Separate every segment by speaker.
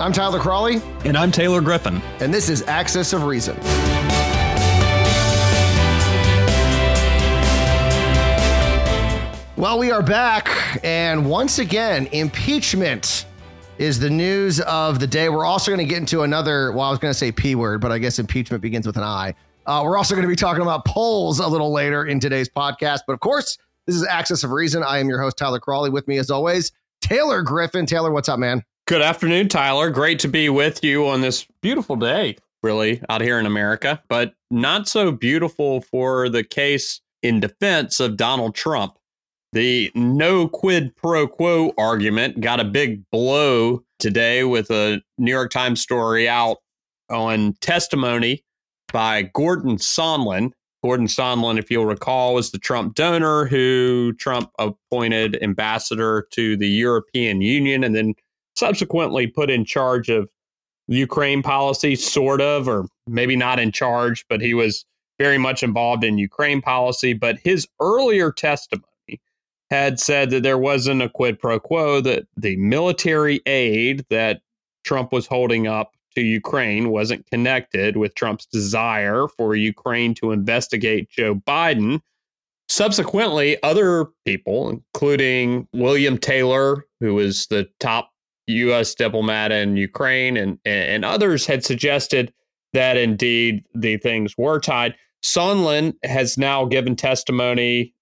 Speaker 1: I'm Tyler Crawley.
Speaker 2: And I'm Taylor Griffin.
Speaker 1: And this is Axis of Reason. Well, we are back. And once again, impeachment is the news of the day. We're also going to get into another, well, I was going to say P word, but I guess impeachment begins with an I. Uh, we're also going to be talking about polls a little later in today's podcast. But of course, this is Axis of Reason. I am your host, Tyler Crawley. With me, as always, Taylor Griffin. Taylor, what's up, man?
Speaker 3: Good afternoon, Tyler. Great to be with you on this beautiful day, really, out here in America, but not so beautiful for the case in defense of Donald Trump. The no quid pro quo argument got a big blow today with a New York Times story out on testimony by Gordon Sondland. Gordon Sondland, if you'll recall, was the Trump donor who Trump appointed ambassador to the European Union and then subsequently put in charge of Ukraine policy, sort of, or maybe not in charge, but he was very much involved in Ukraine policy. But his earlier testimony had said that there wasn't a quid pro quo, that the military aid that Trump was holding up to Ukraine wasn't connected with Trump's desire for Ukraine to investigate Joe Biden. Subsequently, other people, including William Taylor, who was the top U.S. diplomat in Ukraine, and, and others had suggested that indeed the things were tied. Sondland has now given testimony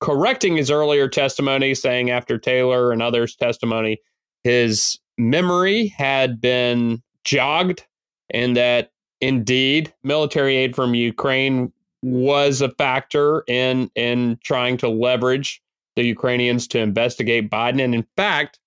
Speaker 3: correcting his earlier testimony, saying after Taylor and others' testimony, his memory had been jogged and that indeed military aid from Ukraine was a factor in in trying to leverage the Ukrainians to investigate Biden. And in fact,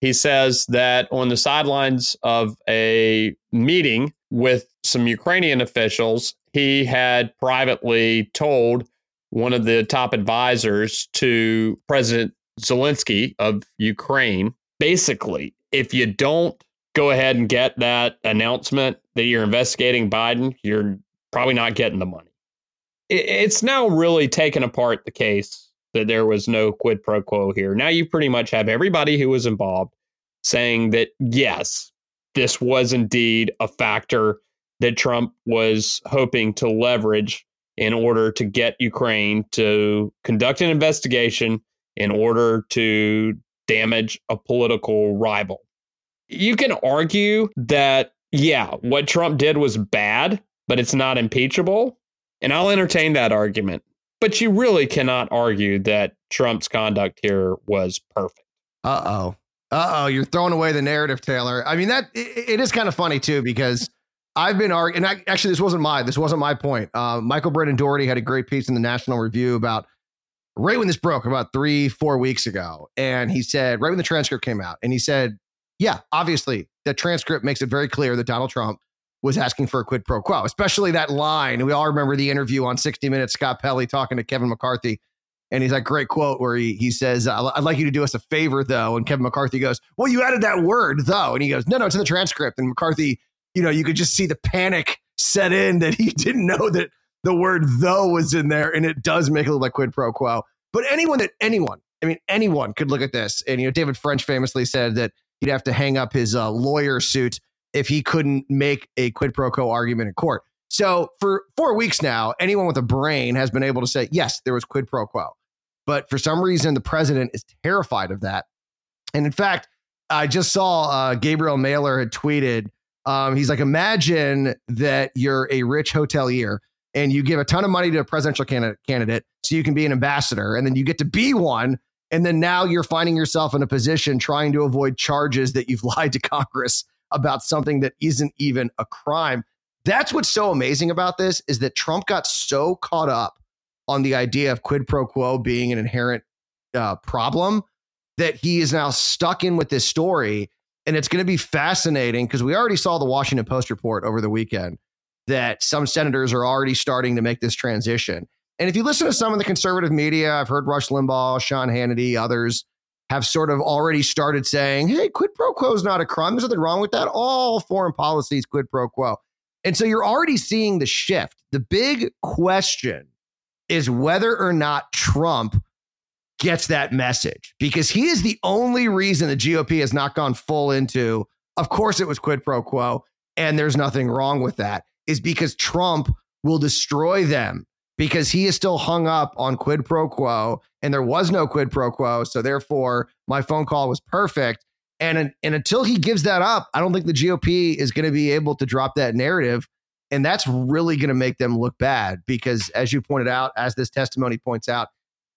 Speaker 3: he says that on the sidelines of a meeting with some Ukrainian officials, he had privately told one of the top advisors to President Zelensky of Ukraine. Basically, if you don't go ahead and get that announcement that you're investigating Biden, you're probably not getting the money. It's now really taken apart the case that there was no quid pro quo here. Now you pretty much have everybody who was involved saying that, yes, this was indeed a factor that Trump was hoping to leverage in order to get Ukraine to conduct an investigation in order to damage a political rival. You can argue that, yeah, what Trump did was bad, but it's not impeachable. And I'll entertain that argument. But you really cannot argue that Trump's conduct here was perfect.
Speaker 1: Uh oh. Uh oh. You're throwing away the narrative, Taylor. I mean, that it, it is kind of funny, too, because I've been arguing, actually, this wasn't my this wasn't my point. Uh, Michael Brendan Dougherty had a great piece in the National Review about right when this broke about three, four weeks ago, and he said right when the transcript came out, and he said, "Yeah, obviously, the transcript makes it very clear that Donald Trump was asking for a quid pro quo, especially that line." We all remember the interview on 60 Minutes, Scott Pelley talking to Kevin McCarthy. And he's like, great quote where he, he says, I'd like you to do us a favor, though. And Kevin McCarthy goes, Well, you added that word, though. And he goes, No, no, it's in the transcript. And McCarthy you know, you could just see the panic set in that he didn't know that the word though was in there and it does make it look like quid pro quo. But anyone that anyone, I mean, anyone could look at this. And, you know, David French famously said that he'd have to hang up his uh, lawyer suit if he couldn't make a quid pro quo argument in court. So for four weeks now, anyone with a brain has been able to say, yes, there was quid pro quo. But for some reason, the president is terrified of that. And in fact, I just saw uh, Gabriel Malor had tweeted um, he's like, imagine that you're a rich hotelier and you give a ton of money to a presidential candidate, candidate so you can be an ambassador, and then you get to be one. And then now you're finding yourself in a position trying to avoid charges that you've lied to Congress about something that isn't even a crime. That's what's so amazing about this is that Trump got so caught up on the idea of quid pro quo being an inherent uh, problem that he is now stuck in with this story and it's going to be fascinating because we already saw the Washington Post report over the weekend that some senators are already starting to make this transition. And if you listen to some of the conservative media, I've heard Rush Limbaugh, Sean Hannity, others have sort of already started saying, hey, quid pro quo is not a crime. There's nothing wrong with that. All foreign policies, quid pro quo. And so you're already seeing the shift. The big question is whether or not Trump gets that message because he is the only reason the GOP has not gone full into of course it was quid pro quo, and there's nothing wrong with that, is because Trump will destroy them because he is still hung up on quid pro quo and there was no quid pro quo. So therefore, my phone call was perfect. And, and until he gives that up, I don't think the GOP is going to be able to drop that narrative. And that's really going to make them look bad because, as you pointed out, as this testimony points out,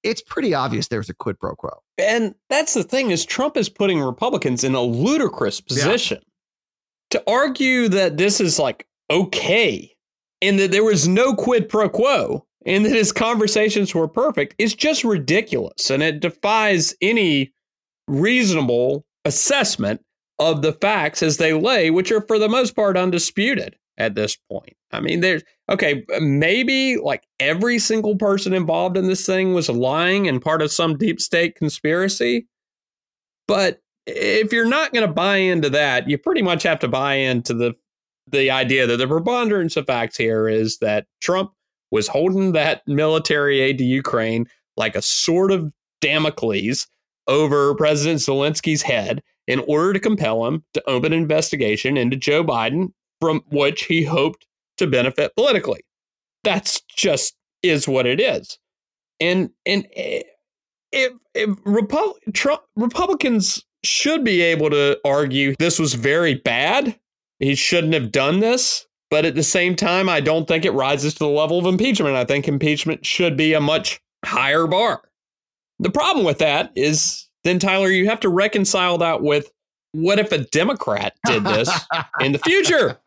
Speaker 1: it's pretty obvious there's a quid pro quo.
Speaker 3: And that's the thing is Trump is putting Republicans in a ludicrous position yeah. to argue that this is like okay and that there was no quid pro quo and that his conversations were perfect is just ridiculous and it defies any reasonable assessment of the facts as they lay which are for the most part undisputed at this point. I mean, there's okay, maybe like every single person involved in this thing was lying and part of some deep state conspiracy. But if you're not going to buy into that, you pretty much have to buy into the the idea that the preponderance of facts here is that Trump was holding that military aid to Ukraine like a sword of Damocles over President Zelensky's head in order to compel him to open an investigation into Joe Biden from which he hoped to benefit politically. That's just is what it is. And and eh, if, if Repu- Trump, Republicans should be able to argue this was very bad. He shouldn't have done this. But at the same time, I don't think it rises to the level of impeachment. I think impeachment should be a much higher bar. The problem with that is then, Tyler, you have to reconcile that with what if a Democrat did this in the future?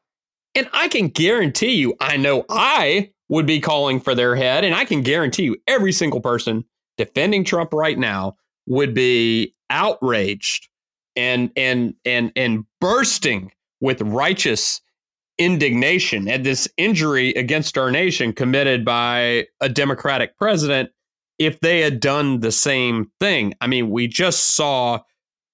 Speaker 3: And I can guarantee you, I know I would be calling for their head. And I can guarantee you, every single person defending Trump right now would be outraged and and and and bursting with righteous indignation at this injury against our nation committed by a democratic president if they had done the same thing i mean we just saw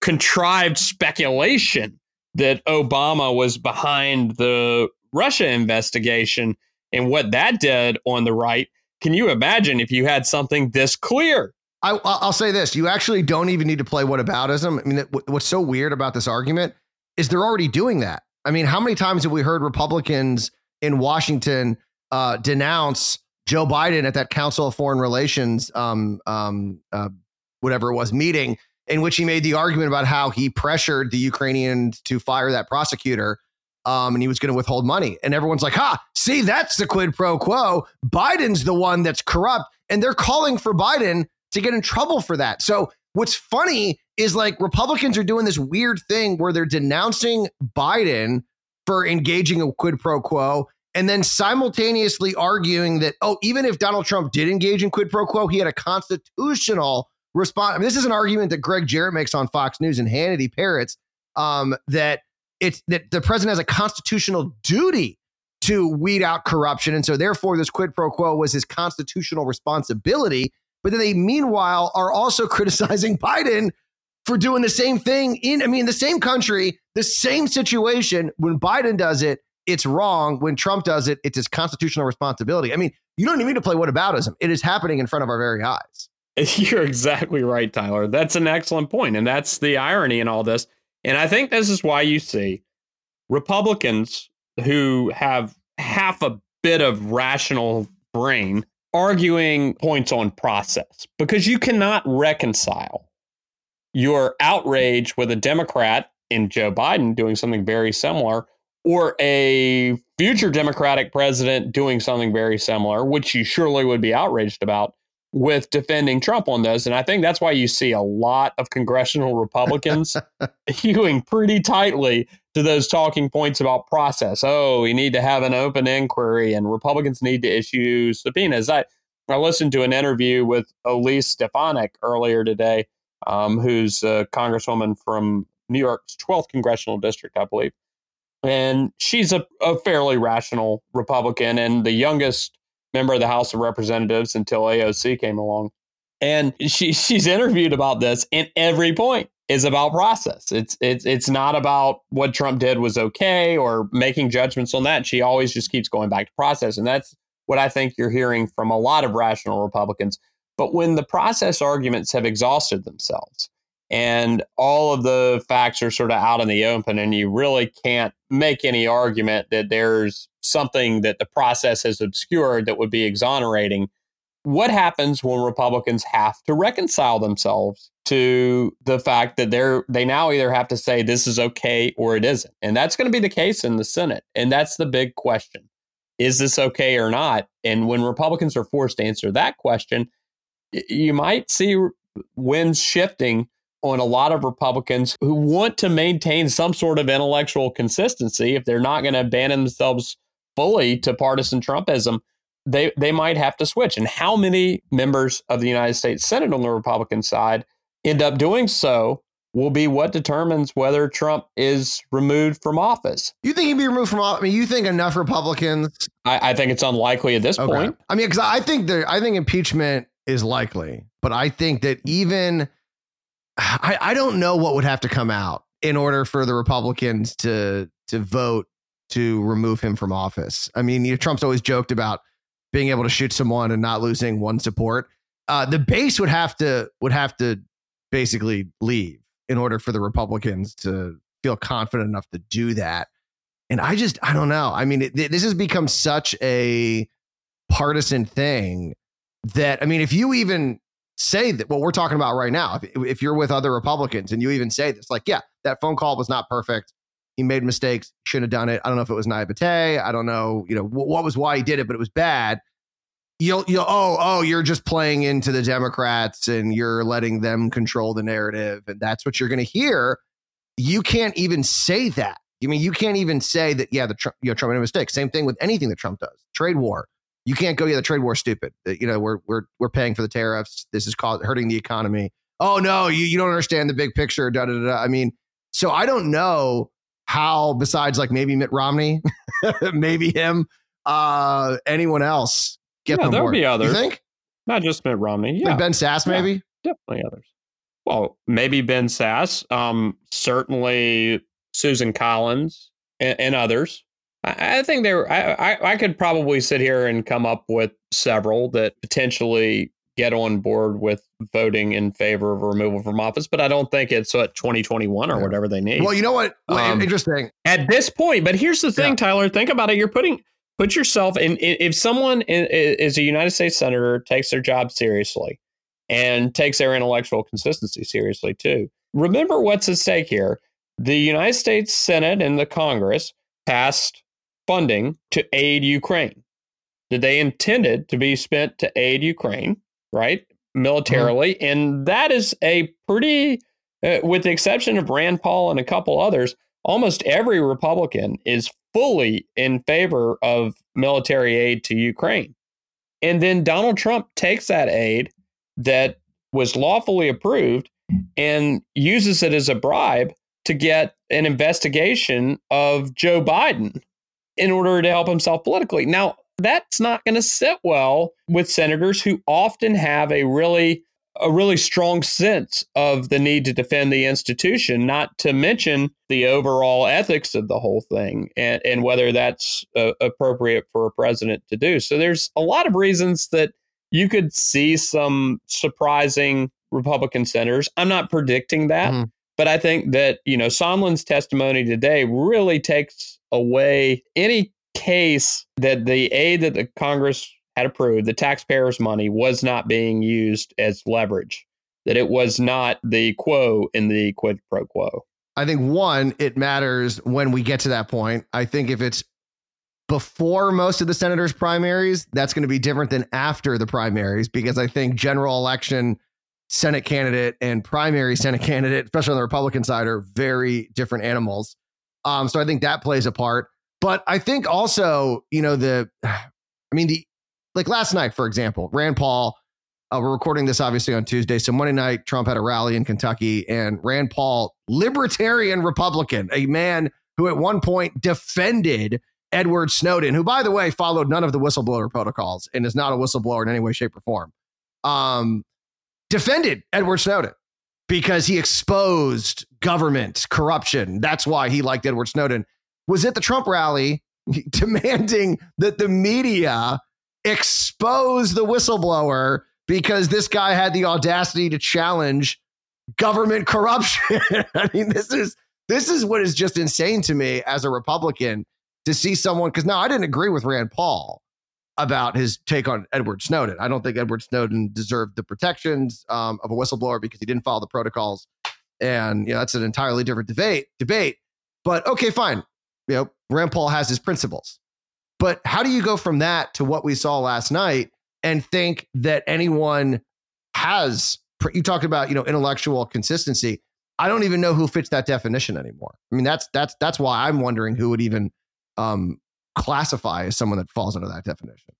Speaker 3: contrived speculation that Obama was behind the Russia investigation and what that did on the right. Can you imagine if you had something this clear?
Speaker 1: I, will say this: you actually don't even need to play whataboutism. I mean, what's so weird about this argument is they're already doing that. I mean, how many times have we heard Republicans in Washington uh, denounce Joe Biden at that Council of Foreign Relations, um, um, uh, whatever it was, meeting in which he made the argument about how he pressured the Ukrainians to fire that prosecutor. Um, and he was going to withhold money. And everyone's like, ha, see, that's the quid pro quo. Biden's the one that's corrupt. And they're calling for Biden to get in trouble for that. So what's funny is like Republicans are doing this weird thing where they're denouncing Biden for engaging a quid pro quo and then simultaneously arguing that, oh, even if Donald Trump did engage in quid pro quo, he had a constitutional response. I mean, this is an argument that Gregg Jarrett makes on Fox News and Hannity parrots um, that it's that the president has a constitutional duty to weed out corruption, and so therefore this quid pro quo was his constitutional responsibility. But then they, meanwhile, are also criticizing Biden for doing the same thing in, I mean, the same country, the same situation. When Biden does it, it's wrong. When Trump does it, it's his constitutional responsibility. I mean, you don't even need to play whataboutism. It is happening in front of our very eyes.
Speaker 3: You're exactly right, Tyler. That's an excellent point, and that's the irony in all this. And I think this is why you see Republicans who have half a bit of rational brain arguing points on process because you cannot reconcile your outrage with a Democrat in Joe Biden doing something very similar or a future Democratic president doing something very similar, which you surely would be outraged about with defending Trump on this. And I think that's why you see a lot of congressional Republicans hewing pretty tightly to those talking points about process. Oh, we need to have an open inquiry and Republicans need to issue subpoenas. I, I listened to an interview with Elise Stefanik earlier today, um, who's a congresswoman from New York's 12th congressional district, I believe. And she's a, a fairly rational Republican and the youngest member of the House of Representatives until AOC came along. And she she's interviewed about this, and every point is about process. It's it's it's not about what Trump did was okay or making judgments on that. She always just keeps going back to process, and that's what I think you're hearing from a lot of rational Republicans. But when the process arguments have exhausted themselves, and all of the facts are sort of out in the open and you really can't make any argument that there's something that the process has obscured that would be exonerating what happens when republicans have to reconcile themselves to the fact that they're they now either have to say this is okay or it isn't? And that's going to be the case in the senate and that's the big question. Is this okay or not? And when republicans are forced to answer that question you might see winds shifting on a lot of Republicans who want to maintain some sort of intellectual consistency. If they're not going to abandon themselves fully to partisan Trumpism, they, they might have to switch. And how many members of the United States Senate on the Republican side end up doing so will be what determines whether Trump is removed from office.
Speaker 1: You think he'd be removed from office? I mean, you think enough Republicans?
Speaker 3: I, I think it's unlikely at this okay. point.
Speaker 1: I mean, because I think there, I think impeachment is likely, but I think that even I, I don't know what would have to come out in order for the Republicans to to vote to remove him from office. I mean, you know, Trump's always joked about being able to shoot someone and not losing one support. Uh, the base would have to would have to basically leave in order for the Republicans to feel confident enough to do that. And I just I don't know. I mean, it, this has become such a partisan thing that I mean, if you even say that what we're talking about right now, if, if you're with other Republicans and you even say this, like, yeah, that phone call was not perfect. He made mistakes, shouldn't have done it. I don't know if it was naivete. I don't know, you know, what, was why he did it, but it was bad. You'll, you'll, oh, oh, you're just playing into the Democrats and you're letting them control the narrative. And that's what you're going to hear. You can't even say that. I mean, you can't even say that, yeah, the Trump, you know, Trump made a mistake. Same thing with anything that Trump does. Trade war you can't go, yeah, the trade war stupid. You know, we're we're we're paying for the tariffs. This is called hurting the economy. Oh no, you, you don't understand the big picture. Da, da, da, da. I mean, so I don't know how, besides like maybe Mitt Romney, maybe him, uh, anyone else
Speaker 3: get yeah, there'll be others.
Speaker 1: You think?
Speaker 3: Not just Mitt Romney. Yeah.
Speaker 1: Like Ben Sasse, maybe?
Speaker 3: Yeah, definitely others. Well, maybe Ben Sasse. Um, certainly Susan Collins and, and others. I, think there. I, I could probably sit here and come up with several that potentially get on board with voting in favor of removal from office, but I don't think it's at 2021 or yeah. whatever they need.
Speaker 1: Well, you know what? Um, Interesting.
Speaker 3: At this point, but here's the thing, yeah. Tyler. Think about it. You're putting put yourself in. If someone is a United States senator, takes their job seriously, and takes their intellectual consistency seriously too. Remember what's at stake here. The United States Senate and the Congress passed funding to aid Ukraine. That they intended to be spent to aid Ukraine, right? Militarily. Mm-hmm. And that is a pretty, uh, with the exception of Rand Paul and a couple others, almost every Republican is fully in favor of military aid to Ukraine. And then Donald Trump takes that aid that was lawfully approved and uses it as a bribe to get an investigation of Joe Biden in order to help himself politically. Now, that's not going to sit well with senators who often have a really a really strong sense of the need to defend the institution, not to mention the overall ethics of the whole thing and, and whether that's uh, appropriate for a president to do. So there's a lot of reasons that you could see some surprising Republican senators. I'm not predicting that, mm-hmm. But I think that, you know, Sondland's testimony today really takes away any case that the aid that the Congress had approved, the taxpayers' money, was not being used as leverage, that it was not the quo in the quid pro quo.
Speaker 1: I think one, it matters when we get to that point. I think if it's before most of the senators' primaries, that's going to be different than after the primaries because I think general election Senate candidate and primary Senate candidate, especially on the Republican side, are very different animals. Um, so I think that plays a part. But I think also, you know, the, I mean, the, like last night, for example, Rand Paul, uh, we're recording this obviously on Tuesday. So Monday night, Trump had a rally in Kentucky, and Rand Paul, libertarian Republican, a man who at one point defended Edward Snowden, who, by the way, followed none of the whistleblower protocols and is not a whistleblower in any way, shape, or form, um, defended Edward Snowden because he exposed government corruption. That's why he liked Edward Snowden. Was at the Trump rally demanding that the media expose the whistleblower because this guy had the audacity to challenge government corruption. I mean, this is this is what is just insane to me as a Republican to see someone because now I didn't agree with Rand Paul about his take on Edward Snowden. I don't think Edward Snowden deserved the protections um, of a whistleblower because he didn't follow the protocols, and you know that's an entirely different debate. Debate, but okay, fine. You know, Rand Paul has his principles, but how do you go from that to what we saw last night and think that anyone has? You talked about you know intellectual consistency. I don't even know who fits that definition anymore. I mean, that's that's that's why I'm wondering who would even um, classify as someone that falls under that definition.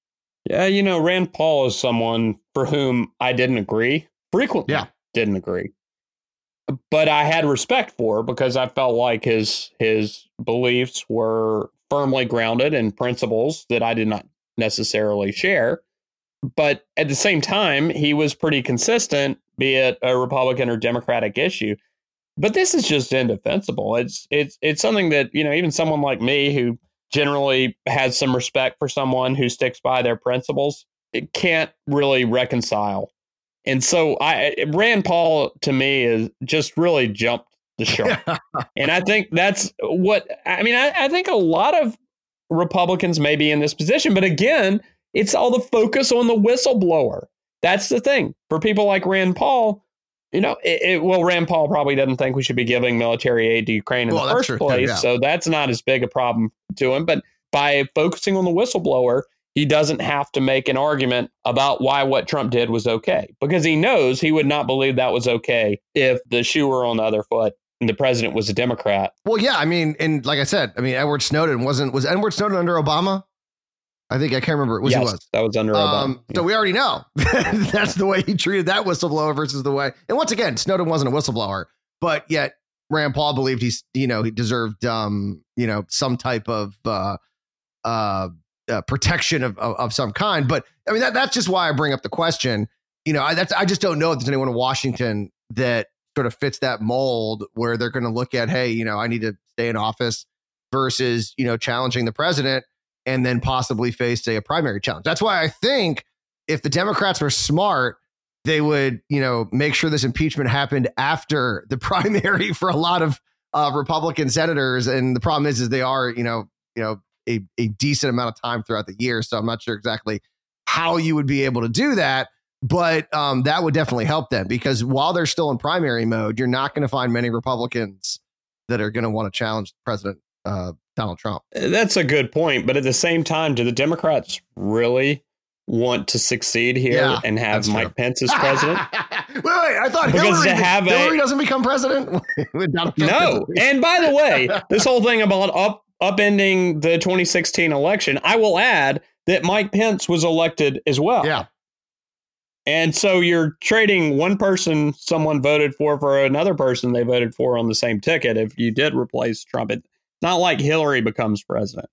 Speaker 3: Yeah, you know, Rand Paul is someone for whom I didn't agree frequently.
Speaker 1: Yeah.
Speaker 3: didn't agree, but I had respect for because I felt like his his beliefs were firmly grounded in principles that I did not necessarily share. But at the same time, he was pretty consistent, be it a Republican or Democratic issue. But this is just indefensible. It's it's it's something that you know even someone like me who generally has some respect for someone who sticks by their principles, it can't really reconcile. And so I Rand Paul to me is just really jumped the shark. and I think that's what I mean, I, I think a lot of Republicans may be in this position, but again, it's all the focus on the whistleblower. That's the thing. For people like Rand Paul, you know, it, it, well, Rand Paul probably doesn't think we should be giving military aid to Ukraine in well, the first true. place. Yeah. So that's not as big a problem to him. But by focusing on the whistleblower, he doesn't have to make an argument about why what Trump did was okay because he knows he would not believe that was okay if the shoe were on the other foot and the president was a Democrat.
Speaker 1: Well, yeah, I mean, and like I said, I mean, Edward Snowden wasn't was Edward Snowden under Obama? I think I can't remember. It
Speaker 3: yes,
Speaker 1: was.
Speaker 3: That was under um,
Speaker 1: So we already know that's the way he treated that whistleblower versus the way. And once again, Snowden wasn't a whistleblower, but yet Rand Paul believed he's you know he deserved um you know some type of uh uh, uh protection of, of, of some kind. But I mean that that's just why I bring up the question. You know, I that's I just don't know if there's anyone in Washington that sort of fits that mold where they're going to look at hey you know I need to stay in office versus you know challenging the president and then possibly face say a primary challenge. That's why I think if the Democrats were smart, they would, you know, make sure this impeachment happened after the primary for a lot of uh, Republican senators. And the problem is, is they are, you know, you know, a, a decent amount of time throughout the year. So I'm not sure exactly how you would be able to do that. But um, that would definitely help them because while they're still in primary mode, you're not going to find many Republicans that are going to want to challenge the President uh, Donald Trump.
Speaker 3: Uh, that's a good point. But at the same time, do the Democrats really want to succeed here yeah, and have Mike true. Pence as president?
Speaker 1: wait, wait, I thought because Hillary, to have Hillary a, doesn't become president.
Speaker 3: no, and by the way, this whole thing about up upending the 2016 election, I will add that Mike Pence was elected as well.
Speaker 1: Yeah.
Speaker 3: And so you're trading one person someone voted for for another person they voted for on the same ticket if you did replace Trump. It, not like Hillary becomes president.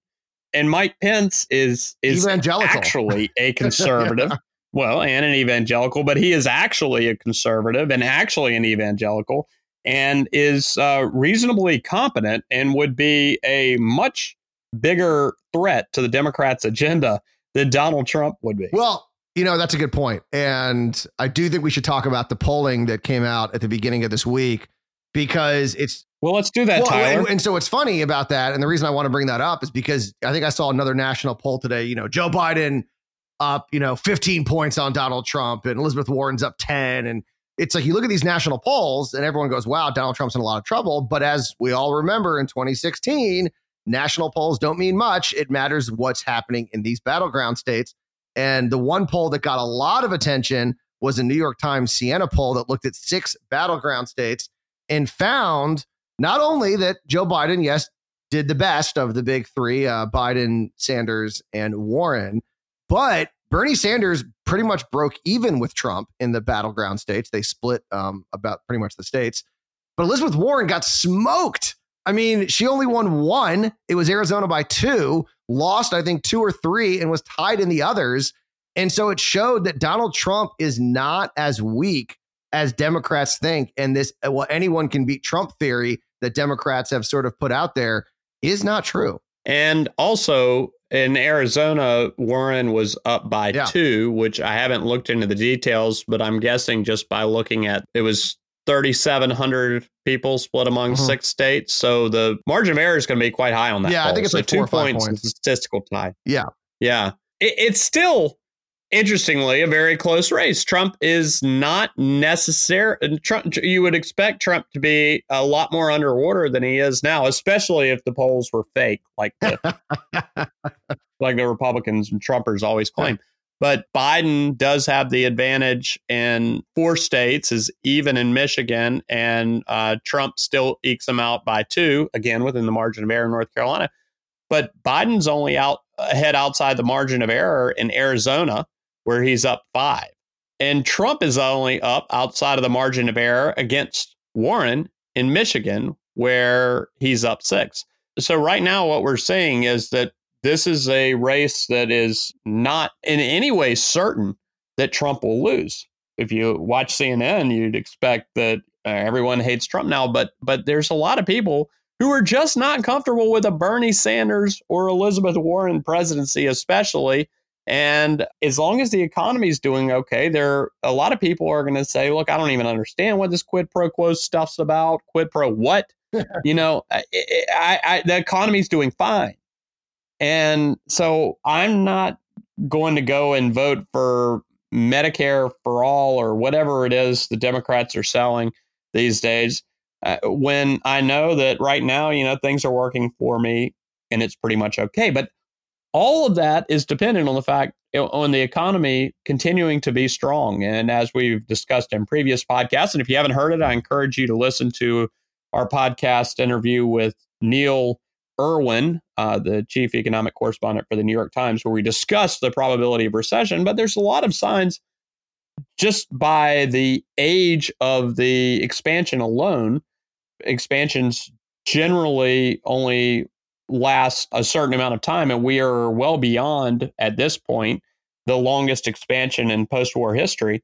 Speaker 3: And Mike Pence is is evangelical. actually a conservative. yeah. Well, and an evangelical, but he is actually a conservative and actually an evangelical and is uh, reasonably competent and would be a much bigger threat to the Democrats' agenda than Donald Trump would be.
Speaker 1: Well, you know, that's a good point. And I do think we should talk about the polling that came out at the beginning of this week because it's
Speaker 3: well, let's do that, well, Tyler.
Speaker 1: And, and, so what's funny about that, and the reason I want to bring that up is because I think I saw another national poll today. You know, Joe Biden up, you know, 15 points on Donald Trump, and Elizabeth Warren's up 10. And it's like you look at these national polls, and everyone goes, "Wow, Donald Trump's in a lot of trouble." But as we all remember, in 2016, national polls don't mean much. It matters what's happening in these battleground states. And the one poll that got a lot of attention was a New York Times Siena poll that looked at six battleground states and found not only that Joe Biden, yes, did the best of the big three uh, Biden, Sanders, and Warren, but Bernie Sanders pretty much broke even with Trump in the battleground states. They split um, about pretty much the states. But Elizabeth Warren got smoked. I mean, she only won one. It was Arizona by two, lost, I think, two or three, and was tied in the others. And so it showed that Donald Trump is not as weak as Democrats think. And this, well, anyone can beat Trump theory that Democrats have sort of put out there is not true.
Speaker 3: And also in Arizona, Warren was up by yeah. two, which I haven't looked into the details, but I'm guessing just by looking at it was 3,700 people split among
Speaker 1: Mhm.
Speaker 3: six states. So the margin of error is going to be quite high on that.
Speaker 1: Yeah, I think it's
Speaker 3: So
Speaker 1: like
Speaker 3: two points,
Speaker 1: points.
Speaker 3: statistical tie.
Speaker 1: Yeah.
Speaker 3: Yeah. It, it's still, interestingly, a very close race. Trump is not necessary. Trump, you would expect Trump to be a lot more underwater than he is now, especially if the polls were fake, like the like the Republicans and Trumpers always claim. But Biden does have the advantage in four states, is even in Michigan, and uh, Trump still ekes them out by two, again within the margin of error in North Carolina. But Biden's only out ahead outside the margin of error in Arizona, where he's up five. And Trump is only up outside of the margin of error against Warren in Michigan, where he's up six. So right now, what we're saying is that this is a race that is not in any way certain that Trump will lose. If you watch CNN, you'd expect that uh, everyone hates Trump now, but but there's a lot of people who are just not comfortable with a Bernie Sanders or Elizabeth Warren presidency, especially. And as long as the economy is doing okay, there a lot of people are going to say, "Look, I don't even understand what this quid pro quo stuff's about. Quid pro what? you know, I, I, I, the economy's doing fine." And so I'm not going to go and vote for Medicare for all or whatever it is the Democrats are selling these days uh, when I know that right now, you know, things are working for me and it's pretty much okay. But all of that is dependent on the fact on the economy continuing to be strong. And as we've discussed in previous podcasts, and if you haven't heard it, I encourage you to listen to our podcast interview with Neil Irwin, uh, the chief economic correspondent for the New York Times, where we discuss the probability of recession. But there's a lot of signs just by the age of the expansion alone. Expansions generally only last a certain amount of time, and we are well beyond at this point the longest expansion in post war history.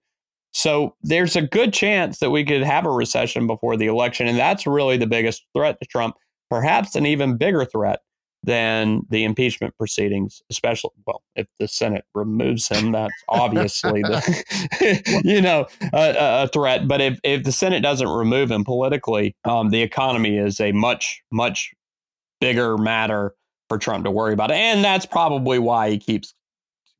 Speaker 3: So there's a good chance that we could have a recession before the election. And that's really the biggest threat to Trump, perhaps an even bigger threat than the impeachment proceedings, especially, well, if the Senate removes him, that's obviously the, you know, a, a, threat. But if, if the Senate doesn't remove him politically, um, the economy is a much, much bigger matter for Trump to worry about. And that's probably why he keeps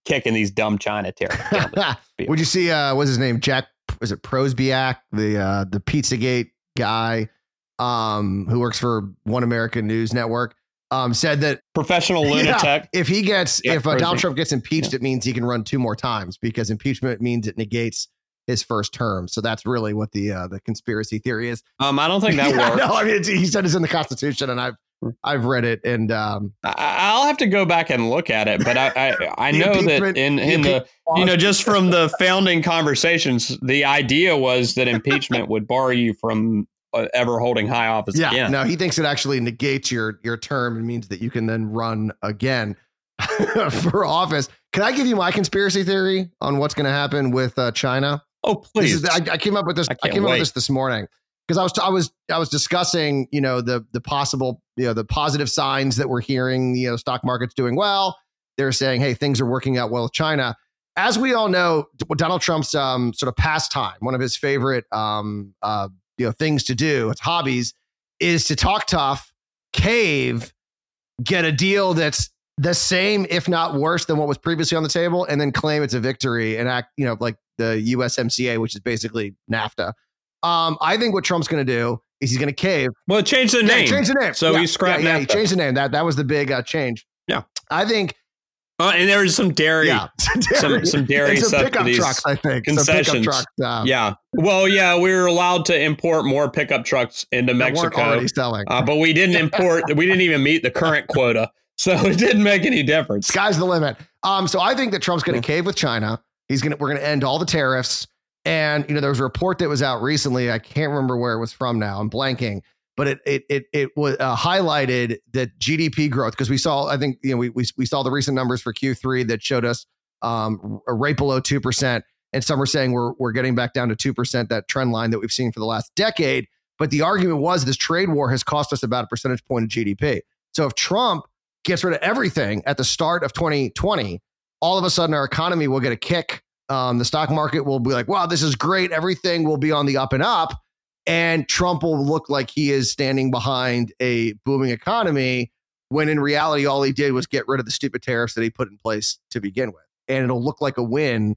Speaker 3: kicking these dumb China tariffs. down the field.
Speaker 1: Would you see uh what's his name? Jack was it Posobiec, the uh the Pizzagate guy um who works for One American News Network um said that
Speaker 3: Professional lunatic.
Speaker 1: Yeah, if he gets
Speaker 3: Yeah,
Speaker 1: if uh, Donald Trump gets impeached, it means he can run two more times because impeachment means it negates his first term. So that's really what the uh the conspiracy theory is.
Speaker 3: Um, I don't think that
Speaker 1: Yeah,
Speaker 3: works.
Speaker 1: no, I mean he said it's in the Constitution and I've I've read it and um
Speaker 3: I, I'll have to go back and look at it, but I I, I know that in in the you know just from the founding conversations, the idea was that impeachment would bar you from uh, ever holding high office
Speaker 1: Yeah,
Speaker 3: again.
Speaker 1: no, he thinks it actually negates your your term and means that you can then run again for office. Can I give you my conspiracy theory on what's going to happen with uh, China?
Speaker 3: Oh
Speaker 1: This
Speaker 3: please!
Speaker 1: is, I, I came up with this.
Speaker 3: I
Speaker 1: I,
Speaker 3: can't
Speaker 1: came up with this this morning because I was I was I was discussing you know the the possible you know the positive signs that we're hearing. You know, stock market's doing well. They're saying, hey, things are working out well with China. As we all know, Donald Trump's um, sort of pastime, one of his favorite um, uh, you know things to do, its hobbies, is to talk tough, cave, get a deal that's the same, if not worse, than what was previously on the table, and then claim it's a victory and act, you know, like the USMCA, which is basically NAFTA. Um, I think what Trump's going to do is he's going to cave.
Speaker 3: well, change the
Speaker 1: Yeah,
Speaker 3: name.
Speaker 1: change the name.
Speaker 3: So
Speaker 1: yeah,
Speaker 3: he scrapped
Speaker 1: Yeah, yeah he changed the name. That that was the big uh, change.
Speaker 3: Yeah.
Speaker 1: I think.
Speaker 3: Uh, and there was some dairy.
Speaker 1: Yeah,
Speaker 3: Some some dairy
Speaker 1: and some pickup trucks. I think
Speaker 3: concessions.
Speaker 1: trucks. Uh,
Speaker 3: Yeah. Well, yeah, we were allowed to import more pickup trucks into Mexico.
Speaker 1: already selling.
Speaker 3: Uh, but we didn't import. we didn't even meet the current quota, so it didn't make any difference.
Speaker 1: Sky's the limit. Um, so I think that Trump's going to cave with China. He's going to we're going to end all the tariffs. And you know, there was a report that was out recently. I can't remember where it was from now. I'm blanking, but it it it it was uh, highlighted that GDP growth because we saw. I think you know we, we we saw the recent numbers for Q3 that showed us um, a rate below two percent, and some are saying we're we're getting back down to two percent. That trend line that we've seen for the last decade. But the argument was this trade war has cost us about a percentage point of GDP. So if Trump gets rid of everything at the start of 2020, all of a sudden our economy will get a kick. Um, the stock market will be like, wow, this is great. Everything will be on the up and up. and Trump will look like he is standing behind a booming economy when in reality, all he did was get rid of the stupid tariffs that he put in place to begin with. And it'll look like a win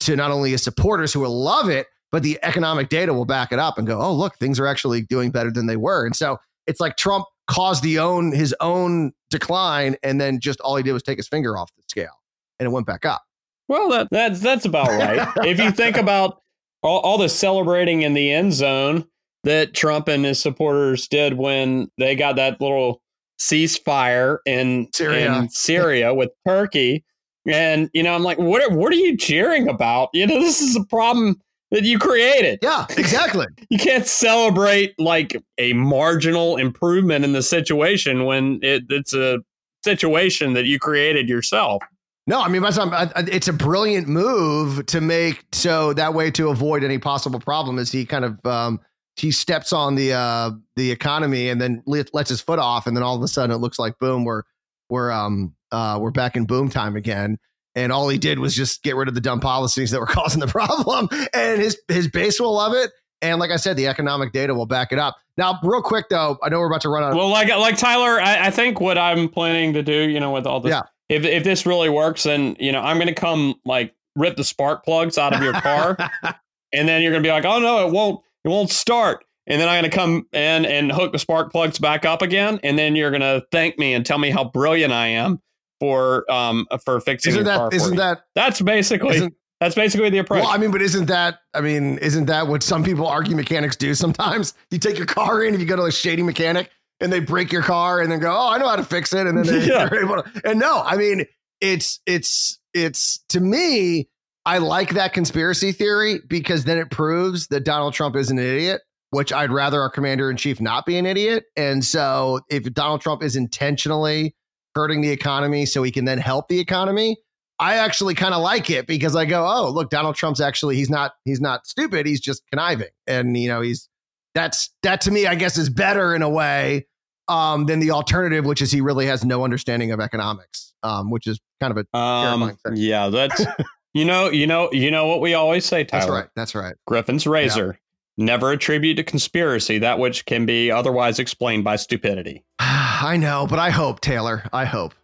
Speaker 1: to not only his supporters who will love it, but the economic data will back it up and go, oh, look, things are actually doing better than they were. And so it's like Trump caused the own his own decline, and then just all he did was take his finger off the scale, and it went back up.
Speaker 3: Well, that, that's that's about right. if you think about all, all the celebrating in the end zone that Trump and his supporters did when they got that little ceasefire in Syria, in Syria with Turkey. And you know, I'm like, what are, what are you cheering about? You know, this is a problem that you created.
Speaker 1: Yeah, exactly.
Speaker 3: you can't celebrate like a marginal improvement in the situation when it, it's a situation that you created yourself.
Speaker 1: No, I mean, it's a brilliant move to make so that way to avoid any possible problem. Is he kind of um, he steps on the uh, the economy and then lets his foot off, and then all of a sudden it looks like boom, we're we're um uh, we're back in boom time again. And all he did was just get rid of the dumb policies that were causing the problem, and his his base will love it. And like I said, the economic data will back it up. Now, real quick though, I know we're about to run out.
Speaker 3: Well, like like Tyler, I, I think what I'm planning to do, you know, with all this, yeah. If if this really works, then you know, I'm going to come like rip the spark plugs out of your car, and then you're going to be like, oh no, it won't it won't start. And then I'm going to come in and hook the spark plugs back up again. And then you're going to thank me and tell me how brilliant I am for um for fixing
Speaker 1: isn't
Speaker 3: that
Speaker 1: isn't that
Speaker 3: that's basically that's basically the approach.
Speaker 1: Well, I mean, but isn't that I mean, isn't that what some people argue mechanics do sometimes? You take your car in, if you go to a shady mechanic and they break your car and then go, "Oh, I know how to fix it," and then they, yeah. are able to. And no, I mean, it's it's it's to me I like that conspiracy theory because then it proves that Donald Trump is an idiot, which I'd rather our commander in chief not be an idiot. And so if Donald Trump is intentionally hurting the economy so he can then help the economy, I actually kind of like it because I go, oh, look, Donald Trump's actually he's not he's not stupid, he's just conniving. And you know, he's that's that to me, I guess, is better in a way um, than the alternative, which is he really has no understanding of economics, um, which is kind of a um,
Speaker 3: yeah, that's You know, you know, you know what we always say, Tyler.
Speaker 1: That's right. That's right.
Speaker 3: Griffin's razor. Yeah. Never attribute to conspiracy that which can be otherwise explained by stupidity.
Speaker 1: I know, but I hope, Taylor. I hope.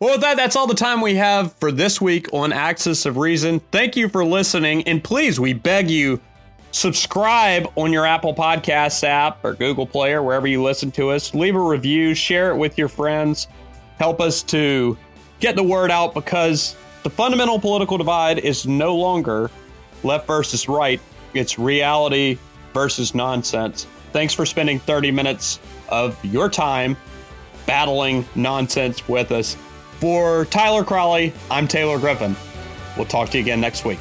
Speaker 3: Well, that that's all the time we have for this week on Axis of Reason. Thank you for listening, and please, we beg you, subscribe on your Apple Podcasts app or Google Play or wherever you listen to us. Leave a review, share it with your friends. Help us to get the word out because the fundamental political divide is no longer left versus right, it's reality versus nonsense. Thanks for spending 30 minutes of your time battling nonsense with us. For Tyler Crowley, I'm Taylor Griffin. We'll talk to you again next week.